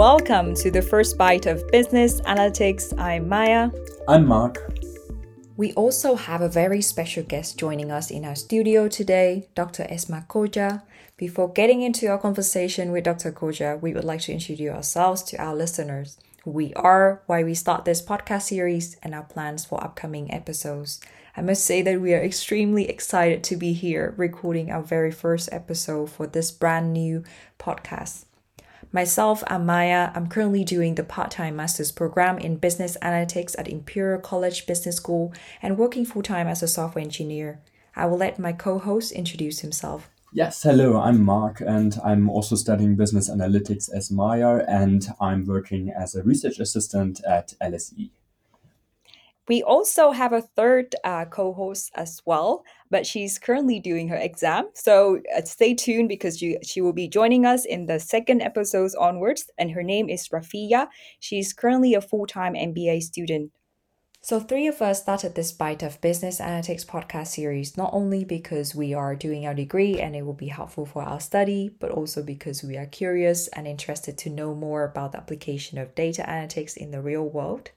and welcome to the first bite of Business Analytics. I'm Maya. I'm Mark. We also have a very special guest joining us in our studio today, Dr. Esma Koca. Before getting into our conversation with Dr. Koca, we would like to introduce ourselves to our listeners, who we are, why we start this podcast series, and our plans for upcoming episodes. I must say that we are extremely excited to be here recording our very first episode for this brand new podcast. Myself, I'm Maya. I'm currently doing the part time master's program in business analytics at Imperial College Business School and working full time as a software engineer. I will let my co host introduce himself. Yes, hello, I'm Mark, and I'm also studying business analytics as Maya, and I'm working as a research assistant at LSE. We also have a third uh, co host as well, but she's currently doing her exam. So uh, stay tuned because she, she will be joining us in the second episodes onwards. And her name is Rafia. She's currently a full time MBA student. So, three of us started this Bite of Business Analytics podcast series not only because we are doing our degree and it will be helpful for our study, but also because we are curious and interested to know more about the application of data analytics in the real world.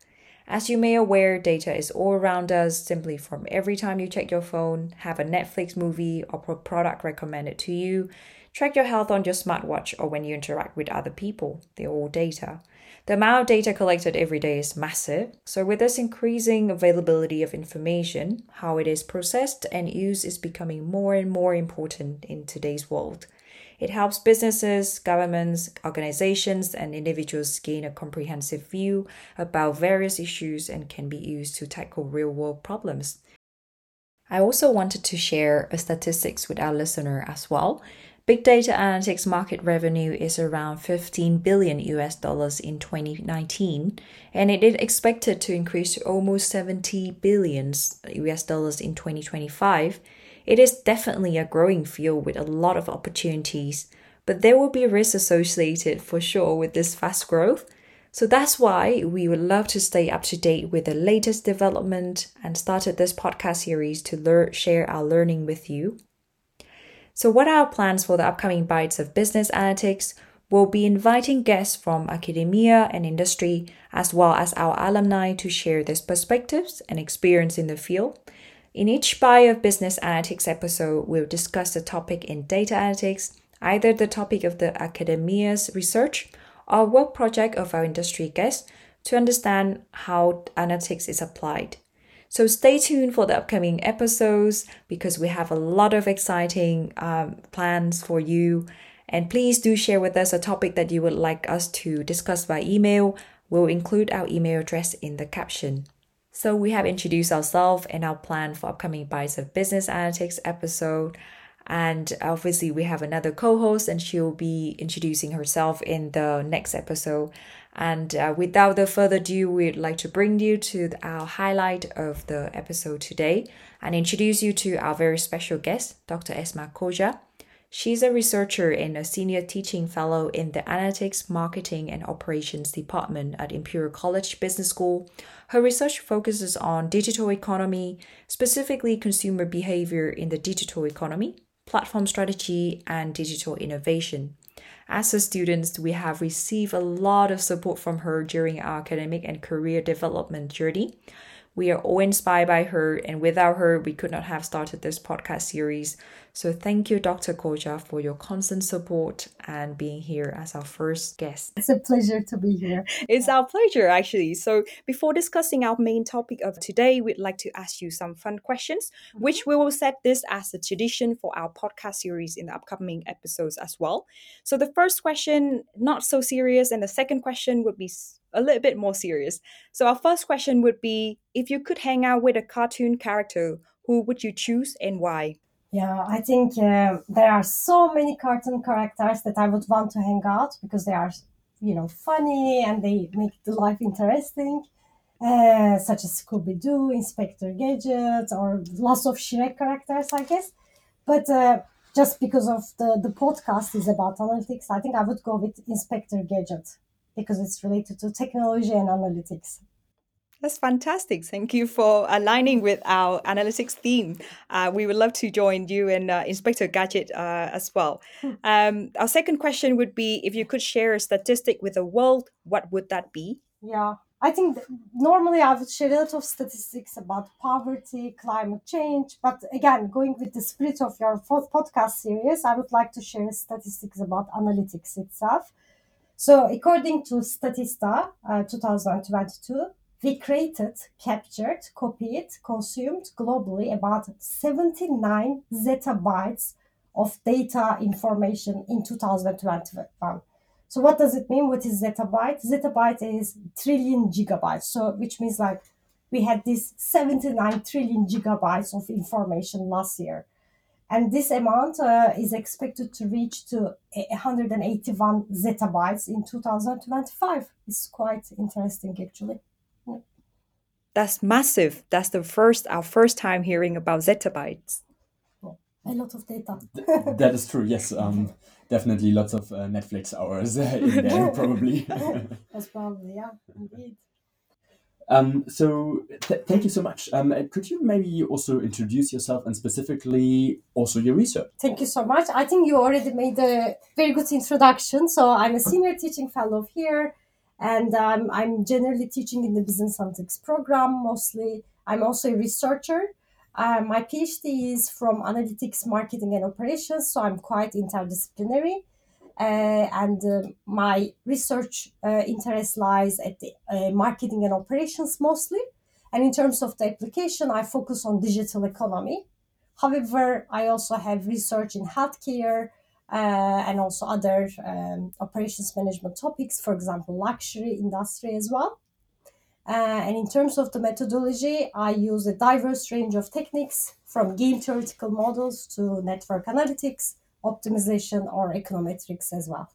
As you may aware, data is all around us simply from every time you check your phone, have a Netflix movie or product recommended to you, track your health on your smartwatch or when you interact with other people. They're all data. The amount of data collected every day is massive. So with this increasing availability of information, how it is processed and used is becoming more and more important in today's world. It helps businesses, governments, organizations, and individuals gain a comprehensive view about various issues and can be used to tackle real world problems. I also wanted to share a statistics with our listener as well. Big data analytics market revenue is around 15 billion US dollars in 2019, and it is expected to increase to almost 70 billions US dollars in 2025 it is definitely a growing field with a lot of opportunities, but there will be risks associated for sure with this fast growth. So that's why we would love to stay up to date with the latest development and started this podcast series to learn, share our learning with you. So, what are our plans for the upcoming bites of business analytics? We'll be inviting guests from academia and industry, as well as our alumni, to share their perspectives and experience in the field. In each Bite of Business Analytics episode, we'll discuss the topic in data analytics, either the topic of the academia's research or work project of our industry guests to understand how analytics is applied. So stay tuned for the upcoming episodes because we have a lot of exciting um, plans for you. And please do share with us a topic that you would like us to discuss by email. We'll include our email address in the caption. So we have introduced ourselves and our plan for upcoming Bites of Business Analytics episode. And obviously, we have another co host, and she'll be introducing herself in the next episode. And uh, without the further ado, we'd like to bring you to our highlight of the episode today and introduce you to our very special guest, Dr. Esma Koca. She's a researcher and a senior teaching fellow in the Analytics, Marketing, and Operations Department at Imperial College Business School. Her research focuses on digital economy, specifically consumer behavior in the digital economy, platform strategy, and digital innovation. As a students, we have received a lot of support from her during our academic and career development journey. We are all inspired by her, and without her, we could not have started this podcast series. So, thank you, Dr. Koca, for your constant support and being here as our first guest. It's a pleasure to be here. It's our pleasure, actually. So, before discussing our main topic of today, we'd like to ask you some fun questions, mm-hmm. which we will set this as a tradition for our podcast series in the upcoming episodes as well. So, the first question, not so serious, and the second question would be a little bit more serious. So, our first question would be if you could hang out with a cartoon character, who would you choose and why? Yeah, I think uh, there are so many cartoon characters that I would want to hang out because they are, you know, funny and they make the life interesting, uh, such as Scooby Doo, Inspector Gadget, or lots of Shrek characters, I guess. But uh, just because of the, the podcast is about analytics, I think I would go with Inspector Gadget because it's related to technology and analytics. That's fantastic. Thank you for aligning with our analytics theme. Uh, we would love to join you and uh, Inspector Gadget uh, as well. Hmm. Um, our second question would be if you could share a statistic with the world, what would that be? Yeah, I think normally I would share a lot of statistics about poverty, climate change, but again, going with the spirit of your podcast series, I would like to share statistics about analytics itself. So, according to Statista uh, 2022, we created, captured, copied, consumed globally about 79 zettabytes of data information in 2021. So what does it mean? What is zettabyte? Zettabyte is trillion gigabytes. So which means like we had this 79 trillion gigabytes of information last year. And this amount uh, is expected to reach to 181 zettabytes in 2025. It's quite interesting actually. That's massive. That's the first our first time hearing about zettabytes. A lot of data. Th- that is true. Yes, um, definitely lots of uh, Netflix hours in there, probably. That's probably yeah, indeed. Um, so th- thank you so much. Um, could you maybe also introduce yourself and specifically also your research? Thank you so much. I think you already made a very good introduction. So I'm a senior teaching fellow here, and um, I'm generally teaching in the business analytics program mostly. I'm also a researcher. Uh, my PhD is from analytics, marketing, and operations, so I'm quite interdisciplinary. Uh, and uh, my research uh, interest lies at the marketing and operations mostly. And in terms of the application, I focus on digital economy. However, I also have research in healthcare uh, and also other um, operations management topics, for example, luxury industry as well. Uh, and in terms of the methodology, I use a diverse range of techniques from game theoretical models to network analytics, optimization, or econometrics as well.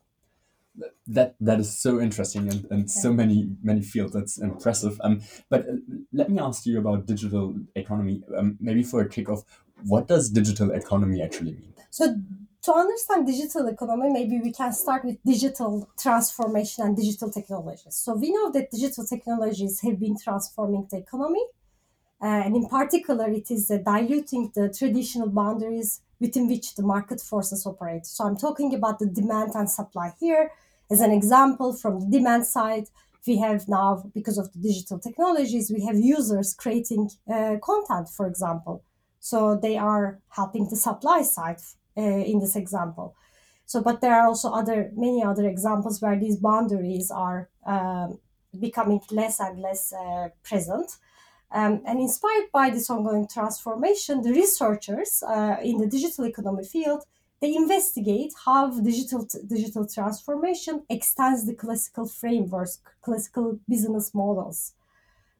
That that is so interesting and, and so many many fields. That's impressive. Um, but uh, let me ask you about digital economy. Um, maybe for a kickoff, what does digital economy actually mean? So, to understand digital economy, maybe we can start with digital transformation and digital technologies. So, we know that digital technologies have been transforming the economy, uh, and in particular, it is uh, diluting the traditional boundaries within which the market forces operate. So, I'm talking about the demand and supply here. As an example, from the demand side, we have now, because of the digital technologies, we have users creating uh, content, for example. So they are helping the supply side uh, in this example. So, but there are also other many other examples where these boundaries are um, becoming less and less uh, present. Um, and inspired by this ongoing transformation, the researchers uh, in the digital economy field they investigate how digital digital transformation extends the classical frameworks, classical business models.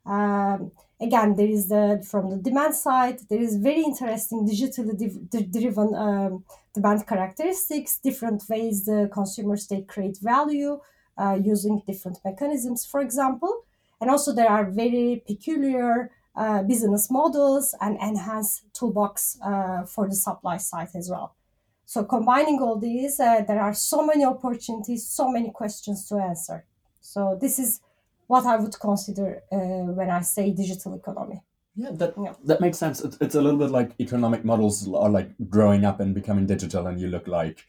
Um, again, there is the from the demand side, there is very interesting digitally div- driven um, demand characteristics, different ways the consumers they create value uh, using different mechanisms, for example, and also there are very peculiar uh, business models and enhanced toolbox uh, for the supply side as well. So combining all these, uh, there are so many opportunities, so many questions to answer. So this is what I would consider uh, when I say digital economy. Yeah, that Yeah. that makes sense. It's, it's a little bit like economic models are like growing up and becoming digital, and you look like,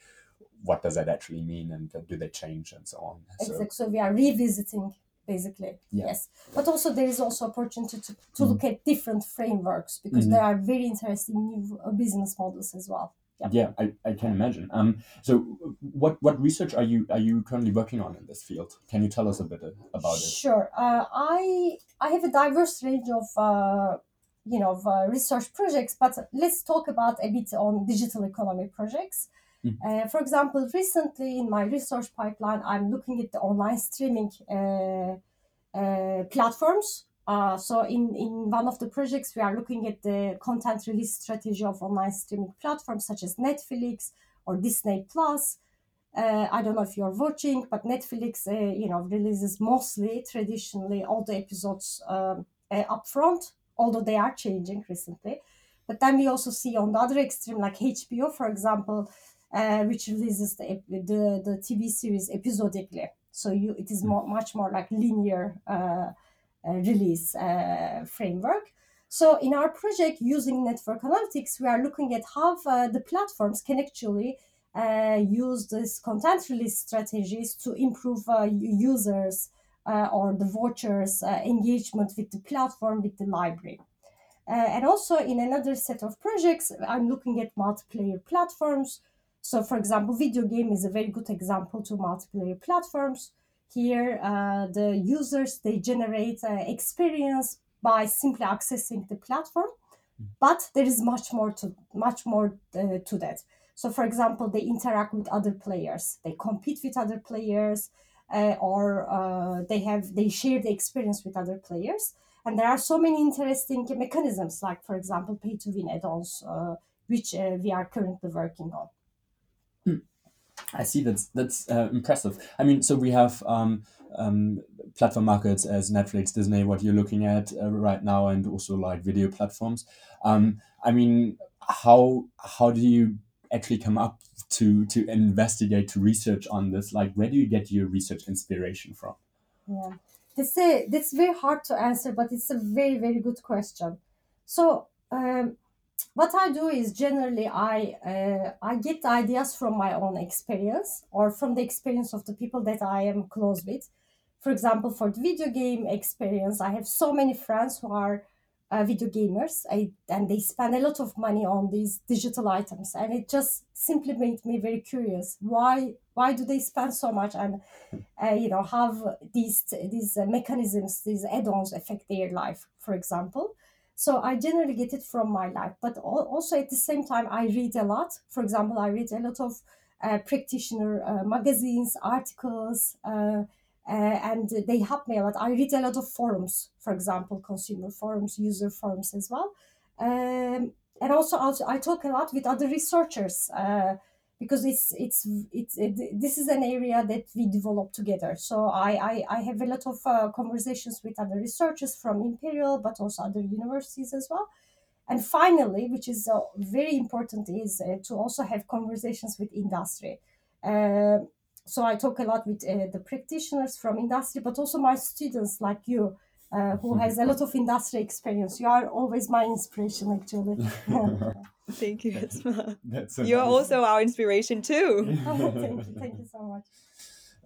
what does that actually mean, and do they change, and so on. So Exactly. So we are revisiting basically. Yeah. Yes. But also there is also opportunity to, to look at different frameworks because Mhm. there are very interesting new uh, business models as well. Yeah. yeah, I, I can imagine. Um, so what what research are you are you currently working on in this field? Can you tell us a bit uh, about it? Sure. Uh, I I have a diverse range of uh, you know of, uh, research projects, but let's talk about a bit on digital economy projects. Mhm. Uh, for example, recently in my research pipeline, I'm looking at the online streaming uh, uh, platforms. Uh, so in, in one of the projects, we are looking at the content release strategy of online streaming platforms such as Netflix or Disney Plus. Uh, I don't know if you're watching, but Netflix, uh, you know, releases mostly traditionally all the episodes um, upfront, although they are changing recently. But then we also see on the other extreme, like HBO, for example, uh, which releases the, the the TV series episodically. So you, it is more, much more like linear uh, uh, release uh, framework. So in our project using network analytics, we are looking at how uh, the platforms can actually uh, use these content release strategies to improve uh, users uh, or the vouchers engagement with the platform, with the library. and also in another set of projects, I'm looking at multiplayer platforms. So for example, video game is a very good example to multiplayer platforms. Here, uh, the users, they generate uh, experience by simply accessing the platform, but there is much more to much more uh, to that. So, for example, they interact with other players, they compete with other players, uh, or uh, they have they share the experience with other players. And there are so many interesting mechanisms, like for example, pay to win add-ons, uh, which uh, we are currently working on. I see. That's that's uh, impressive. I mean, so we have um, um, platform markets as Netflix, Disney, what you're looking at uh, right now, and also like video platforms. Um, I mean, how how do you actually come up to to investigate to research on this? Like, where do you get your research inspiration from? Yeah, this a that's very hard to answer, but it's a very very good question. So um, what I do is generally I uh, I get ideas from my own experience or from the experience of the people that I am close with. For example, for the video game experience, I have so many friends who are uh, video gamers. I, and they spend a lot of money on these digital items. And it just simply made me very curious. Why why do they spend so much and uh, you know have these these mechanisms these add-ons affect their life for example so I generally get it from my life, but also at the same time, I read a lot. For example, I read a lot of uh, practitioner uh, magazines, articles, uh, uh and they help me a lot. I read a lot of forums, for example, consumer forums, user forums as well. Um, and also, also, I talk a lot with other researchers uh, because it's it's it's it, this is an area that we develop together. So I I, I have a lot of uh, conversations with other researchers from Imperial, but also other universities as well. And finally, which is uh, very important, is uh, to also have conversations with industry. Uh, so I talk a lot with uh, the practitioners from industry, but also my students like you. Uh, who has a lot of industry experience. You are always my inspiration, actually. Thank you, Esma. That's so You're nice. also our inspiration too. thank you, thank you so much.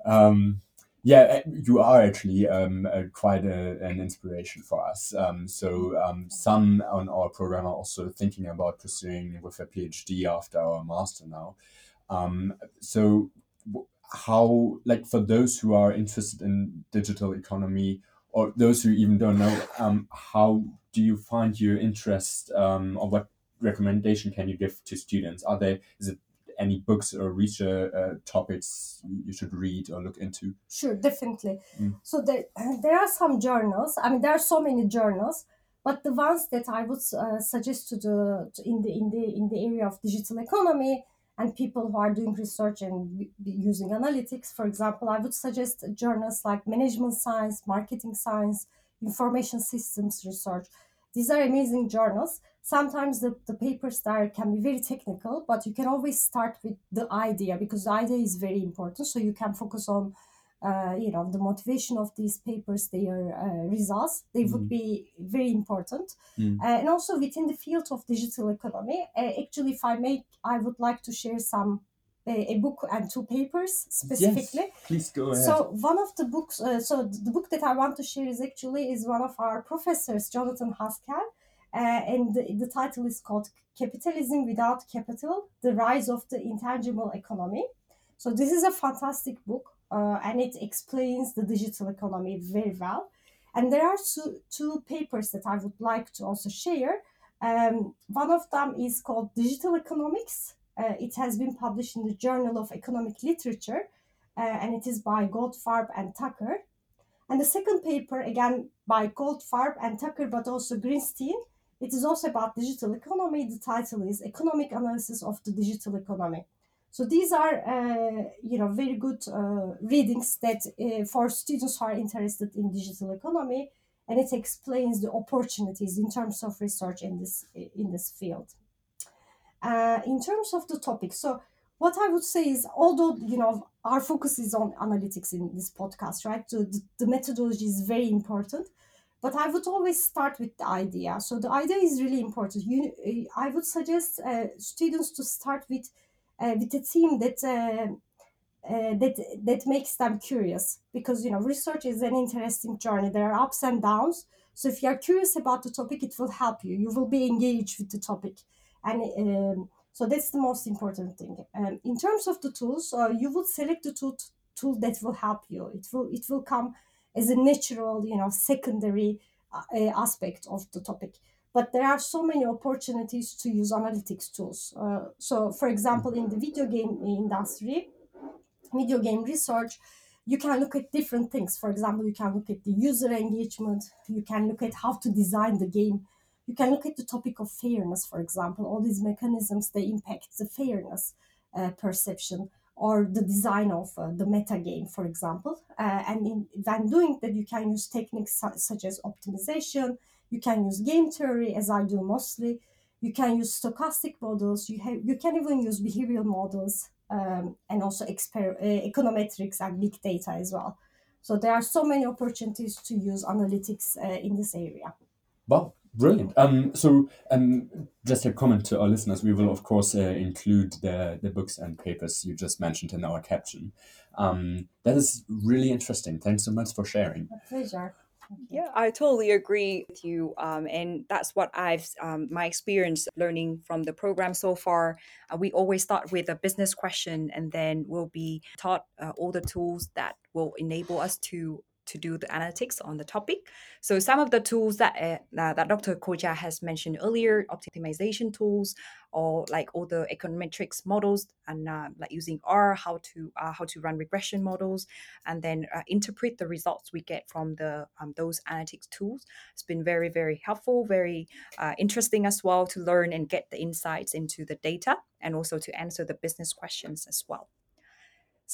Um, yeah, uh, you are actually um, uh, quite a, an inspiration for us. Um, so um, some on our program are also thinking about pursuing with a PhD after our master now. Um, so how, like for those who are interested in digital economy or those who even don't know, um, how do you find your interest um, or what recommendation can you give to students? Are there is it any books or research uh, topics you should read or look into? Sure, definitely. Mm. So there there are some journals. I mean, there are so many journals, but the ones that I would uh, suggest to the to in the in the in the area of digital economy and people who are doing research and using analytics, for example, I would suggest journals like management science, marketing science, information systems research. These are amazing journals. Sometimes the, the papers there can be very technical but you can always start with the idea because the idea is very important. So you can focus on uh, you know the motivation of these papers their uh, results. They mm. would be very important. Mm. uh, and also within the field of digital economy uh, actually if i make i would like to share some a book and two papers specifically. Yes, please go ahead. So one of the books, uh, so the book that I want to share is actually is one of our professors, Jonathan Haskel, uh, and the, the, title is called Capitalism Without Capital The Rise of the Intangible Economy. So, this is a fantastic book uh, and it explains the digital economy very well. And there are two, two papers that I would like to also share. Um, one of them is called Digital Economics. Uh, it has been published in the Journal of Economic Literature uh, and it is by Goldfarb and Tucker. And the second paper, again by Goldfarb and Tucker, but also Greenstein, it is also about digital economy. The title is Economic Analysis of the Digital Economy. So these are, uh, you know, very good uh, readings that uh, for students who are interested in digital economy, and it explains the opportunities in terms of research in this in this field. Uh, in terms of the topic, so what I would say is, although you know our focus is on analytics in this podcast, right? So the, the methodology is very important but I would always start with the idea. So the idea is really important. You, I would suggest uh, students to start with uh, with a team that uh, uh, that that makes them curious because you know research is an interesting journey. There are ups and downs. So if you are curious about the topic, it will help you. You will be engaged with the topic, and um, so that's the most important thing. Um, in terms of the tools, uh, you would select the tool tool that will help you. It will it will come as a natural, you know, secondary uh, aspect of the topic. But there are so many opportunities to use analytics tools. Uh, so, for example, in the video game industry, video game research, you can look at different things. For example, you can look at the user engagement, you can look at how to design the game, you can look at the topic of fairness, for example. All these mechanisms they impact the fairness uh, perception or the design of uh, the meta game, for example. Uh, and in, when doing that, you can use techniques su- such as optimization. You can use game theory, as I do mostly. You can use stochastic models. You have you can even use behavioral models um, and also exper- uh, econometrics and big data as well. So there are so many opportunities to use analytics uh, in this area. Wow, brilliant. Um, so, um, just a comment to our listeners: we will, of course, uh, include the the books and papers you just mentioned in our caption. Um, that is really interesting. Thanks so much for sharing. A pleasure. Yeah, I totally agree with you. Um, and that's what I've, um, my experience learning from the program so far. Uh, we always start with a business question and then we'll be taught uh, all the tools that will enable us to to do the analytics on the topic. So some of the tools that uh, that Dr. Koca has mentioned earlier, optimization tools, or like all the econometrics models, and uh, like using R, how to uh, how to run regression models, and then uh, interpret the results we get from the um, those analytics tools. It's been very very helpful, very uh, interesting as well to learn and get the insights into the data, and also to answer the business questions as well.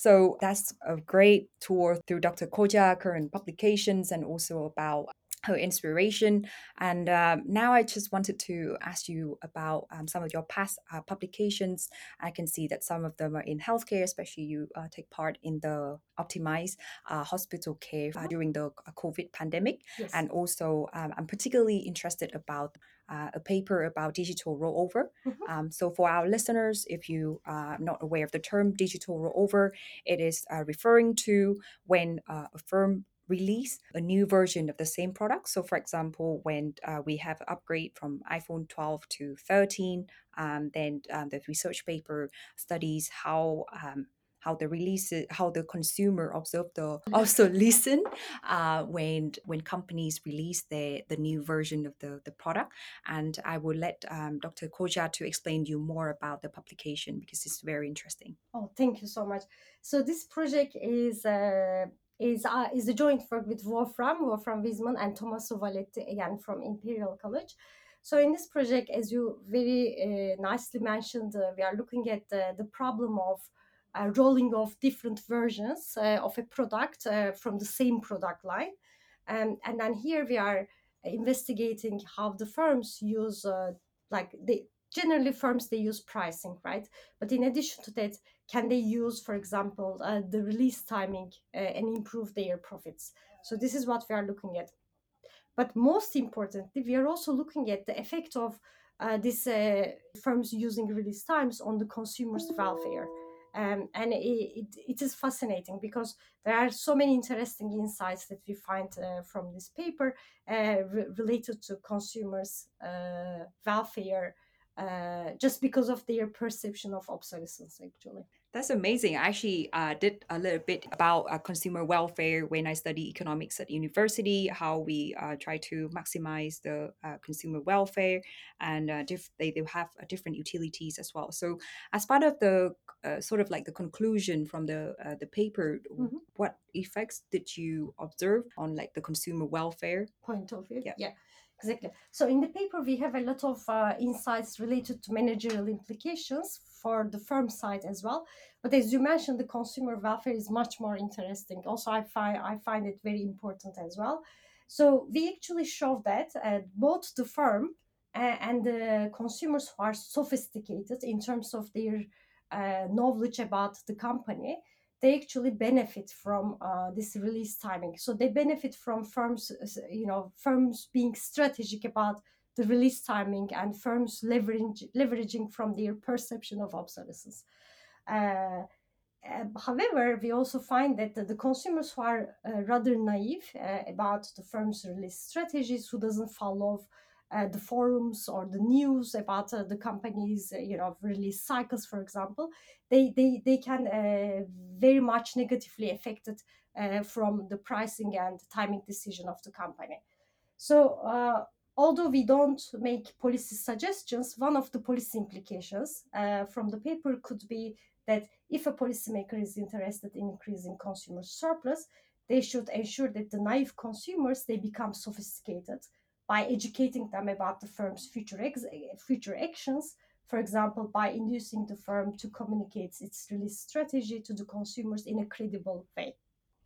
So that's a great tour through Dr. Koca, current publications, and also about her inspiration. And um, now I just wanted to ask you about um, some of your past uh, publications. I can see that some of them are in healthcare, especially you uh, take part in the Optimize uh, hospital care uh, during the uh, COVID pandemic. Yes. And also, um, I'm particularly interested about uh, a paper about digital rollover. Mhm. Um, so, for our listeners, if you are not aware of the term digital rollover, it is uh, referring to when uh, a firm release a new version of the same product. So, for example, when uh, we have upgrade from iPhone 12 to 13, um, then um, the research paper studies how um, how the release how the consumer observe the also listen uh, when when companies release the the new version of the the product and i will let um, dr koca to explain you more about the publication because it's very interesting Oh, thank you so much. So this project is uh, is uh, is a joint work with Wolfram, Wolfram Wiesemann, and Tommaso Valletti again from Imperial College. So in this project, as you very uh, nicely mentioned, uh, we are looking at uh, the problem of uh, rolling off different versions uh, of a product from the same product line, um, and then here we are investigating how the firms use like they generally firms they use pricing right but in addition to that can they use for example uh, the release timing uh, and improve their profits? So this is what we are looking at. But most importantly we are also looking at the effect of uh, these uh, firms using release times on the consumer's welfare. Um, and it, it, is fascinating because there are so many interesting insights that we find uh, from this paper uh, re- related to consumers welfare uh, just because of their perception of obsolescence actually That's amazing. I actually uh, did a little bit about uh, consumer welfare when I study economics at university, how we uh, try to maximize the uh, consumer welfare, and uh, diff- they, they have uh, different utilities as well. So, as part of the uh, sort of like the conclusion from the uh, the paper, Mhm. what effects did you observe on like the consumer welfare? point of view. Yeah. exactly. So in the paper, we have a lot of uh, insights related to managerial implications for the firm side as well. But as you mentioned, the consumer welfare is much more interesting. Also, I find I find it very important as well. So we actually show that uh, both the firm uh, and the consumers who are sophisticated in terms of their uh, knowledge about the company they actually benefit from uh, this release timing. So they benefit from firms, you know, firms being strategic about the release timing and firms leveraging leveraging from their perception of obsolescence. Uh, uh, however, we also find that the, the consumers who are uh, rather naive uh, about the firm's release strategies, who doesn't follow uh, the forums or the news about uh, the company's, uh, you know, release cycles, for example, they they they can very much negatively affected from the pricing and timing decision of the company. So although we don't make policy suggestions, one of the policy implications uh, from the paper could be that if a policymaker is interested in increasing consumer surplus, they should ensure that the naive consumers they become sophisticated by educating them about the firm's future ex- future actions. For example, by inducing the firm to communicate its release strategy to the consumers in a credible way.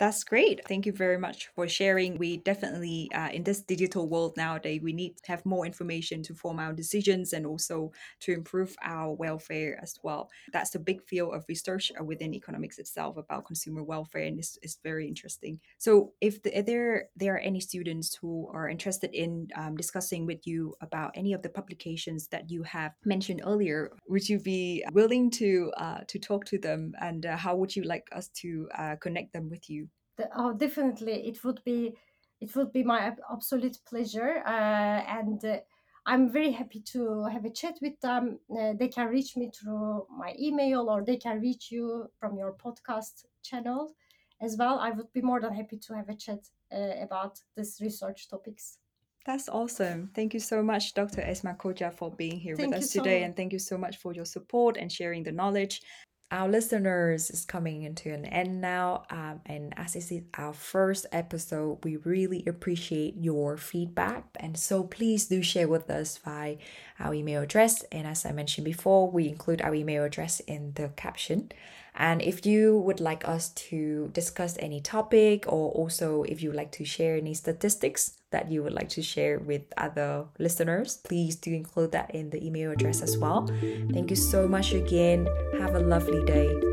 That's great. Thank you very much for sharing. We definitely, uh, in this digital world nowadays, we need to have more information to form our decisions and also to improve our welfare as well. That's the big field of research uh, within economics itself about consumer welfare, and it's, it's very interesting. So, if, the, if there there are any students who are interested in um, discussing with you about any of the publications that you have mentioned earlier, would you be willing to uh, to talk to them, and uh, how would you like us to uh, connect them with you? The, oh, definitely, it would be it would be my absolute pleasure, uh, and uh, I'm very happy to have a chat with them. Uh, they can reach me through my email, or they can reach you from your podcast channel as well. I would be more than happy to have a chat uh, about these research topics. That's awesome. Thank you so much, Dr. Esma Koca, for being here thank with us today. And thank you so much for your support and sharing the knowledge our listeners is coming into an end now. Um, and as this is our first episode, we really appreciate your feedback. And so please do share with us via our email address. And as I mentioned before, we include our email address in the caption. And if you would like us to discuss any topic, or also if you would like to share any statistics that you would like to share with other listeners, please do include that in the email address as well. Thank you so much again. Have a lovely day.